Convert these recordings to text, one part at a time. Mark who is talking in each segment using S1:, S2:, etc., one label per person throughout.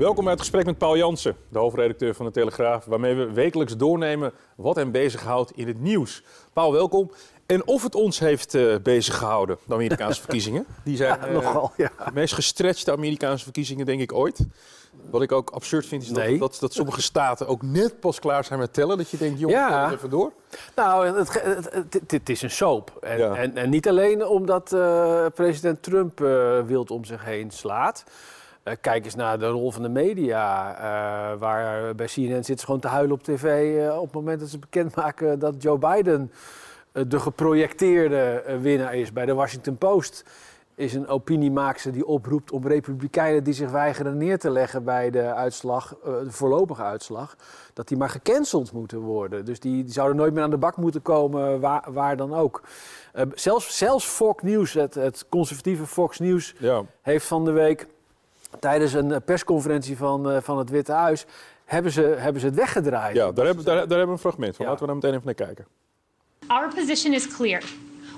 S1: Welkom bij het gesprek met Paul Jansen, de hoofdredacteur van de Telegraaf, waarmee we wekelijks doornemen wat hem bezighoudt in het nieuws. Paul, welkom. En of het ons heeft uh, bezig gehouden, de Amerikaanse verkiezingen. Die zijn
S2: ja, nogal, ja.
S1: de meest gestretchte Amerikaanse verkiezingen, denk ik, ooit. Wat ik ook absurd vind, is
S2: nee.
S1: dat, dat, dat, sommige staten ook net pas klaar zijn met tellen. Dat je denkt, jongen, ja. even door.
S2: Nou, het, het, het, is een soap. En, ja. en, en, niet alleen omdat uh, president Trump wild om zich heen slaat. Uh, kijk eens naar de rol van de media. Uh, waar bij CNN zitten ze gewoon te huilen op tv uh, op het moment dat ze bekendmaken dat Joe Biden de geprojecteerde winnaar is. Bij de Washington Post is een opiniemaakster die oproept om republikeinen die zich weigeren neer te leggen bij de uitslag, de voorlopige uitslag, dat die maar gecanceld moeten worden. Dus die, die zouden nooit meer aan de bak moeten komen, waar, waar dan ook. zelfs, zelfs Fox News, het, het conservatieve Fox News, ja. heeft van de week tijdens een persconferentie van, uh, van het Witte Huis hebben ze, hebben ze het weggedraaid.
S1: Ja, daar hebben, daar, daar hebben we een fragment van. Ja. Laten we daar meteen even naar kijken.
S3: Our position is clear.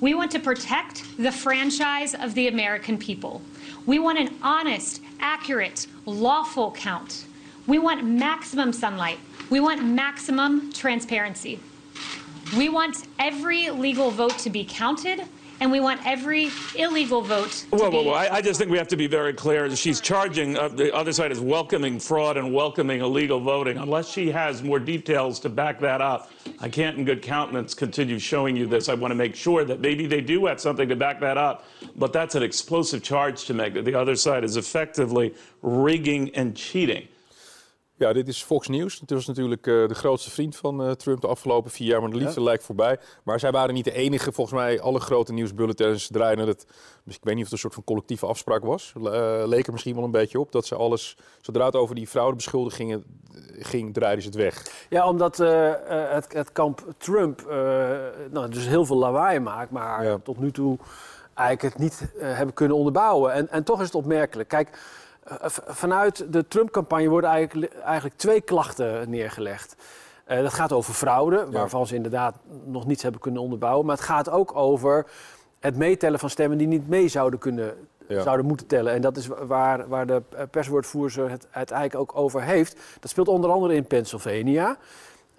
S3: We want to protect the franchise of the American people. We want an honest, accurate, lawful count. We want maximum sunlight. We want maximum transparency. We want every legal vote to be counted and we want every illegal vote. To
S4: whoa, whoa, whoa! I, I, just think we have to be very clear. She's charging uh, the other side is welcoming fraud and welcoming illegal voting. Unless she has more details to back that up, I can't, in good countenance, continue showing you this. I want to make sure that maybe they do have something to back that up, but that's an explosive charge to make. That the other side is effectively rigging and cheating.
S1: Ja, dit is Fox News. Het was natuurlijk uh, de grootste vriend van uh, Trump de afgelopen vier jaar, maar de liefde ja. lijkt voorbij. Maar zij waren niet de enige. Volgens mij, alle grote nieuwsbulletins draaien het. Dus ik weet niet of het een soort van collectieve afspraak was. Uh, leek er misschien wel een beetje op dat ze alles, zodra het over die fraudebeschuldigingen ging, draaiden ze het weg.
S2: Ja, omdat het, het, kamp Trump nou, dus heel veel lawaai maakt, maar ja. tot nu toe eigenlijk het niet hebben kunnen onderbouwen. En, en toch is het opmerkelijk. Kijk. Vanuit de Trump-campagne worden eigenlijk, eigenlijk twee klachten neergelegd. Uh, dat gaat over fraude, ja. waarvan ze inderdaad nog niets hebben kunnen onderbouwen. Maar het gaat ook over het meetellen van stemmen die niet mee zouden kunnen ja. zouden moeten tellen. En dat is waar, waar de perswoordvoerder het uiteindelijk ook over heeft. Dat speelt onder andere in Pennsylvania.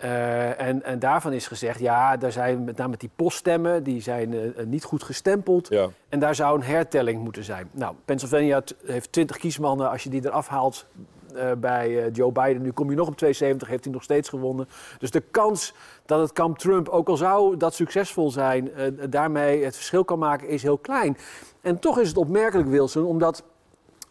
S2: Uh, en, en daarvan is gezegd, ja, daar zijn met name die poststemmen, die zijn uh, niet goed gestempeld.
S1: Ja.
S2: En daar zou een hertelling moeten zijn. Nou, Pennsylvania heeft 20 kiesmannen. Als je die eraf haalt uh, bij Joe Biden, nu kom je nog op 72, heeft hij nog steeds gewonnen. Dus de kans dat het kamp Trump, ook al zou dat succesvol zijn, daarmee het verschil kan maken, is heel klein. En toch is het opmerkelijk, Wilson, omdat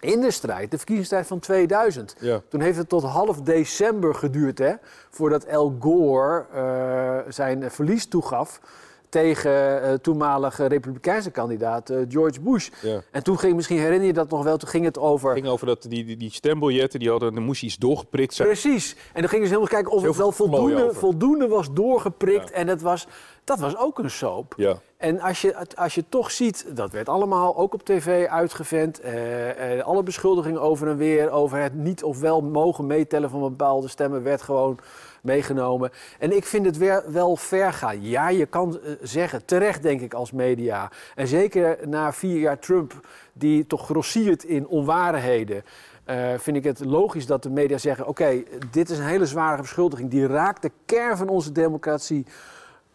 S2: in de strijd, de verkiezingsstrijd van 2000.
S1: Ja.
S2: Toen heeft het tot half december geduurd, hè, voordat Al Gore uh, zijn verlies toegaf tegen uh, toenmalige republikeinse kandidaat uh, George Bush.
S1: Ja.
S2: En toen ging, misschien herinner je dat nog wel, toen ging het over...
S1: Het ging over dat die, die, die stembiljetten, die hadden, dan moest iets doorgeprikt zijn.
S2: Precies. En dan gingen ze helemaal kijken of het wel voldoende, voldoende was doorgeprikt. Ja. En dat was, dat was ook een soap.
S1: Ja.
S2: En als je, als je toch ziet, dat werd allemaal ook op tv uitgevent. Eh, eh, alle beschuldigingen over en weer over het niet of wel mogen meetellen van bepaalde stemmen werd gewoon meegenomen. En ik vind het weer wel ver gaan. Ja, je kan uh, zeggen, terecht denk ik als media. En zeker na vier jaar Trump, die toch grossiert in onwaarheden. Uh, vind ik het logisch dat de media zeggen: oké, okay, dit is een hele zware beschuldiging. Die raakt de kern van onze democratie.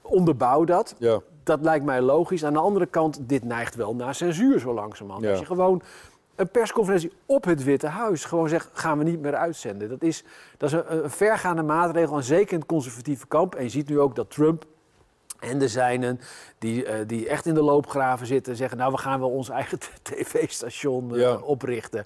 S2: Onderbouw dat.
S1: Ja.
S2: Dat lijkt mij logisch. Aan de andere kant, dit neigt wel naar censuur zo langzamerhand.
S1: Ja.
S2: Als je gewoon een persconferentie op het Witte Huis gewoon zegt, gaan we niet meer uitzenden. Dat is, dat is een, een vergaande maatregel, en zeker in het conservatieve kamp. En je ziet nu ook dat Trump En er zijn een die, uh, die echt in de loopgraven zitten en zeggen: Nou, we gaan wel ons eigen tv-station uh, ja. oprichten.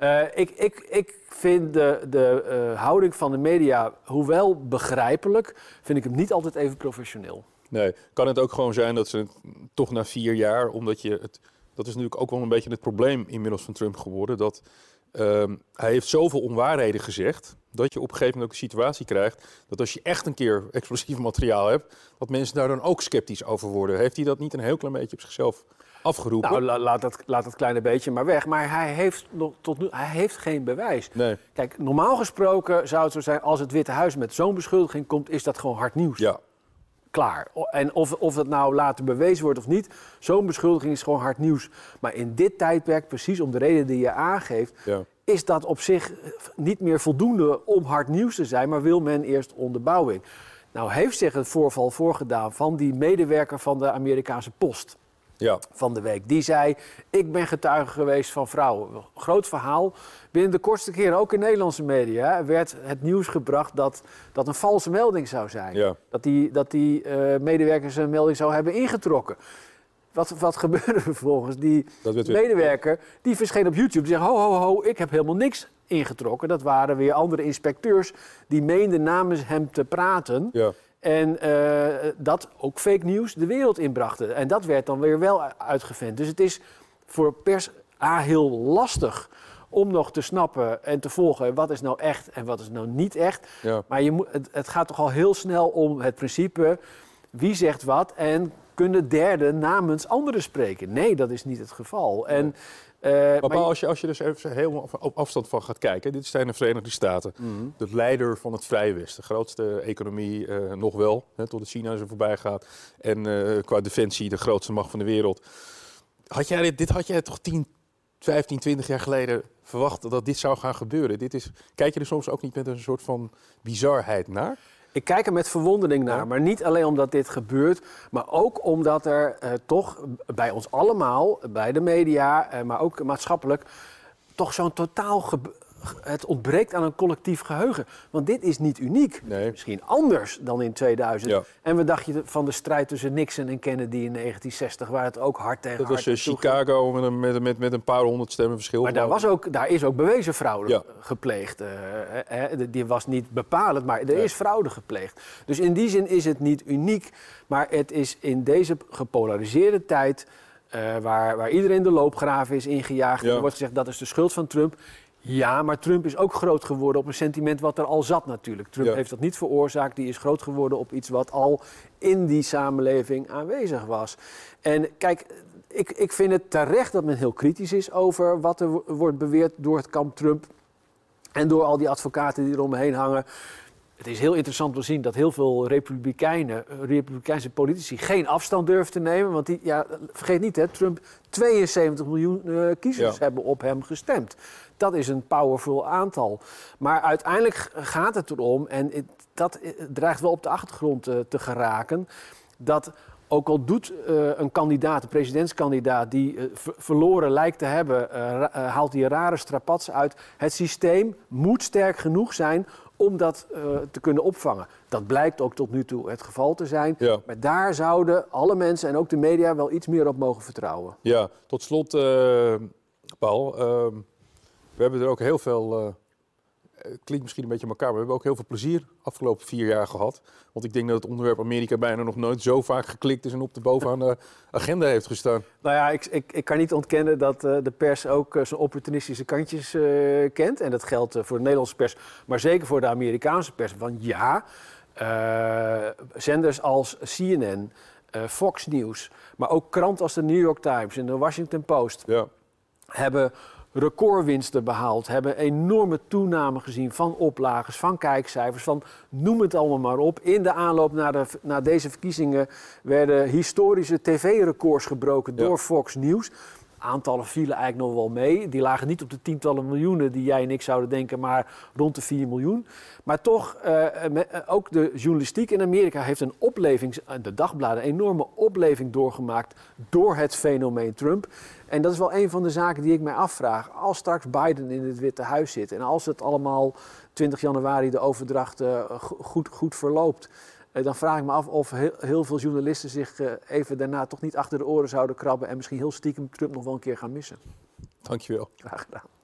S2: Uh, ik, ik, ik vind de, de houding van de media, hoewel begrijpelijk, vind ik hem niet altijd even professioneel.
S1: Nee, kan het ook gewoon zijn dat ze toch na vier jaar, omdat je het. Dat is natuurlijk ook wel een beetje het probleem inmiddels van Trump geworden. Dat Ehm, hij heeft zoveel onwaarheden gezegd dat je op een gegeven moment ook een situatie krijgt dat als je echt een keer explosief materiaal hebt, dat mensen daar dan ook sceptisch over worden. Heeft hij dat niet een heel klein beetje op zichzelf afgeroepen?
S2: Nou, laat, dat, laat dat kleine beetje maar weg. Maar hij heeft, nog tot nu, hij heeft geen bewijs.
S1: Nee.
S2: Kijk, normaal gesproken zou het zo zijn, als het Witte Huis met zo'n beschuldiging komt, is dat gewoon hard nieuws.
S1: Ja.
S2: Klaar. En of, of het nou later bewezen wordt of niet, zo'n beschuldiging is gewoon hard nieuws. Maar in dit tijdperk, precies om de reden die je aangeeft,
S1: ja.
S2: is dat op zich niet meer voldoende om hard nieuws te zijn, maar wil men eerst onderbouwing. Nou heeft zich het voorval voorgedaan van die medewerker van de Amerikaanse Post
S1: ja.
S2: van de week. Die zei, ik ben getuige geweest van vrouwen. Groot verhaal. Binnen de kortste keer, ook in Nederlandse media, werd het nieuws gebracht dat dat een valse melding zou zijn.
S1: Ja.
S2: Dat die, dat die uh, medewerker zijn melding zou hebben ingetrokken. Wat, wat gebeurde vervolgens? Die medewerker die verscheen op YouTube. Die zei: Ho, ho, ho, ik heb helemaal niks ingetrokken. Dat waren weer andere inspecteurs die meenden namens hem te praten.
S1: Ja.
S2: En uh, dat, ook fake nieuws, de wereld inbrachten. En dat werd dan weer wel uitgevend. Dus het is voor pers A heel lastig om nog te snappen en te volgen wat is nou echt en wat is nou niet echt.
S1: Ja.
S2: Maar je moet, het, het gaat toch al heel snel om het principe wie zegt wat en kunnen derden namens anderen spreken. Nee, dat is niet het geval. En,
S1: uh, maar, maar als, je, als je dus even helemaal op afstand van gaat kijken. Dit zijn de Verenigde Staten.
S2: Mm
S1: De leider van het Vrije Westen. De grootste economie uh, nog wel. Hè, tot het China zo voorbij gaat. En uh, qua defensie de grootste macht van de wereld. Had jij dit, dit had jij toch 10, 15, 20 jaar geleden verwacht dat dit zou gaan gebeuren? Dit is, kijk je er soms ook niet met een soort van bizarheid naar?
S2: Ik kijk er met verwondering naar, maar niet alleen omdat dit gebeurt, maar ook omdat er uh, toch bij ons allemaal, bij de media, uh, maar ook maatschappelijk, toch zo'n totaal het ontbreekt aan een collectief geheugen. Want dit is niet uniek.
S1: Nee.
S2: Misschien anders dan in 2000.
S1: Ja.
S2: En we dachten van de strijd tussen Nixon en Kennedy in 1960, waar het ook hard tegen
S1: Dat
S2: hard
S1: was uh, Chicago met een, met, met, met een paar honderd stemmen verschil.
S2: Maar daar, was ook, daar is ook bewezen fraude
S1: Ja.
S2: gepleegd. Uh, hè, die was niet bepalend, maar er is fraude gepleegd. Dus in die zin is het niet uniek. Maar het is in deze gepolariseerde tijd, eh, waar, waar iedereen de loopgraven is ingejaagd...
S1: Ja.
S2: er wordt gezegd dat is de schuld van Trump... Ja, maar Trump is ook groot geworden op een sentiment wat er al zat natuurlijk. Trump
S1: Ja.
S2: heeft dat niet veroorzaakt. Die is groot geworden op iets wat al in die samenleving aanwezig was. En kijk, ik, ik vind het terecht dat men heel kritisch is over wat er wo- wordt beweerd door het kamp Trump. En door al die advocaten die eromheen hangen. Het is heel interessant om te zien dat heel veel republikeinen, eh, republikeinse politici geen afstand durven te nemen. Want die, ja, vergeet niet, hè, Trump 72 miljoen eh, kiezers
S1: Ja.
S2: hebben op hem gestemd. Dat is een powerful aantal. Maar uiteindelijk gaat het erom, en het- dat eh, dreigt wel op de achtergrond te geraken, dat ook al doet een kandidaat, een presidentskandidaat, die ver- verloren lijkt te hebben, eh, haalt die rare strapatsen uit. Het systeem moet sterk genoeg zijn om dat eh, te kunnen opvangen. Dat blijkt ook tot nu toe het geval te zijn.
S1: Ja.
S2: Maar daar zouden alle mensen en ook de media wel iets meer op mogen vertrouwen.
S1: Ja, tot slot, eh, Paul. ehm, we hebben er ook heel veel. Eh, het klinkt misschien een beetje elkaar, maar we hebben ook heel veel plezier de afgelopen vier jaar gehad. Want ik denk dat het onderwerp Amerika bijna nog nooit zo vaak geklikt is en op de bovenaan de agenda heeft gestaan.
S2: Nou ja, ik, ik, ik kan niet ontkennen dat eh, de pers ook eh, zijn opportunistische kantjes kent. En dat geldt voor de Nederlandse pers, maar zeker voor de Amerikaanse pers. Want ja, zenders als CNN, Fox News, maar ook kranten als de New York Times en de Washington Post
S1: Ja,
S2: hebben recordwinsten behaald, hebben enorme toename gezien van oplages, van kijkcijfers, van noem het allemaal maar op. In de aanloop naar, de, naar deze verkiezingen werden historische tv-records gebroken
S1: Ja.
S2: door Fox News. Aantallen vielen eigenlijk nog wel mee. Die lagen niet op de tientallen miljoenen die jij en ik zouden denken, maar rond de 4 miljoen. Maar toch, eh, me- eh, ook de journalistiek in Amerika heeft een opleving, eh, de dagbladen, een enorme opleving doorgemaakt door het fenomeen Trump. En dat is wel een van de zaken die ik mij afvraag. Als straks Biden in het Witte Huis zit en als het allemaal 20 januari de overdracht eh, go- goed, goed verloopt. Dan vraag ik me af of heel, heel veel journalisten zich even daarna toch niet achter de oren zouden krabben en misschien heel stiekem Trump nog wel een keer gaan missen.
S1: Dankjewel.
S2: Graag gedaan.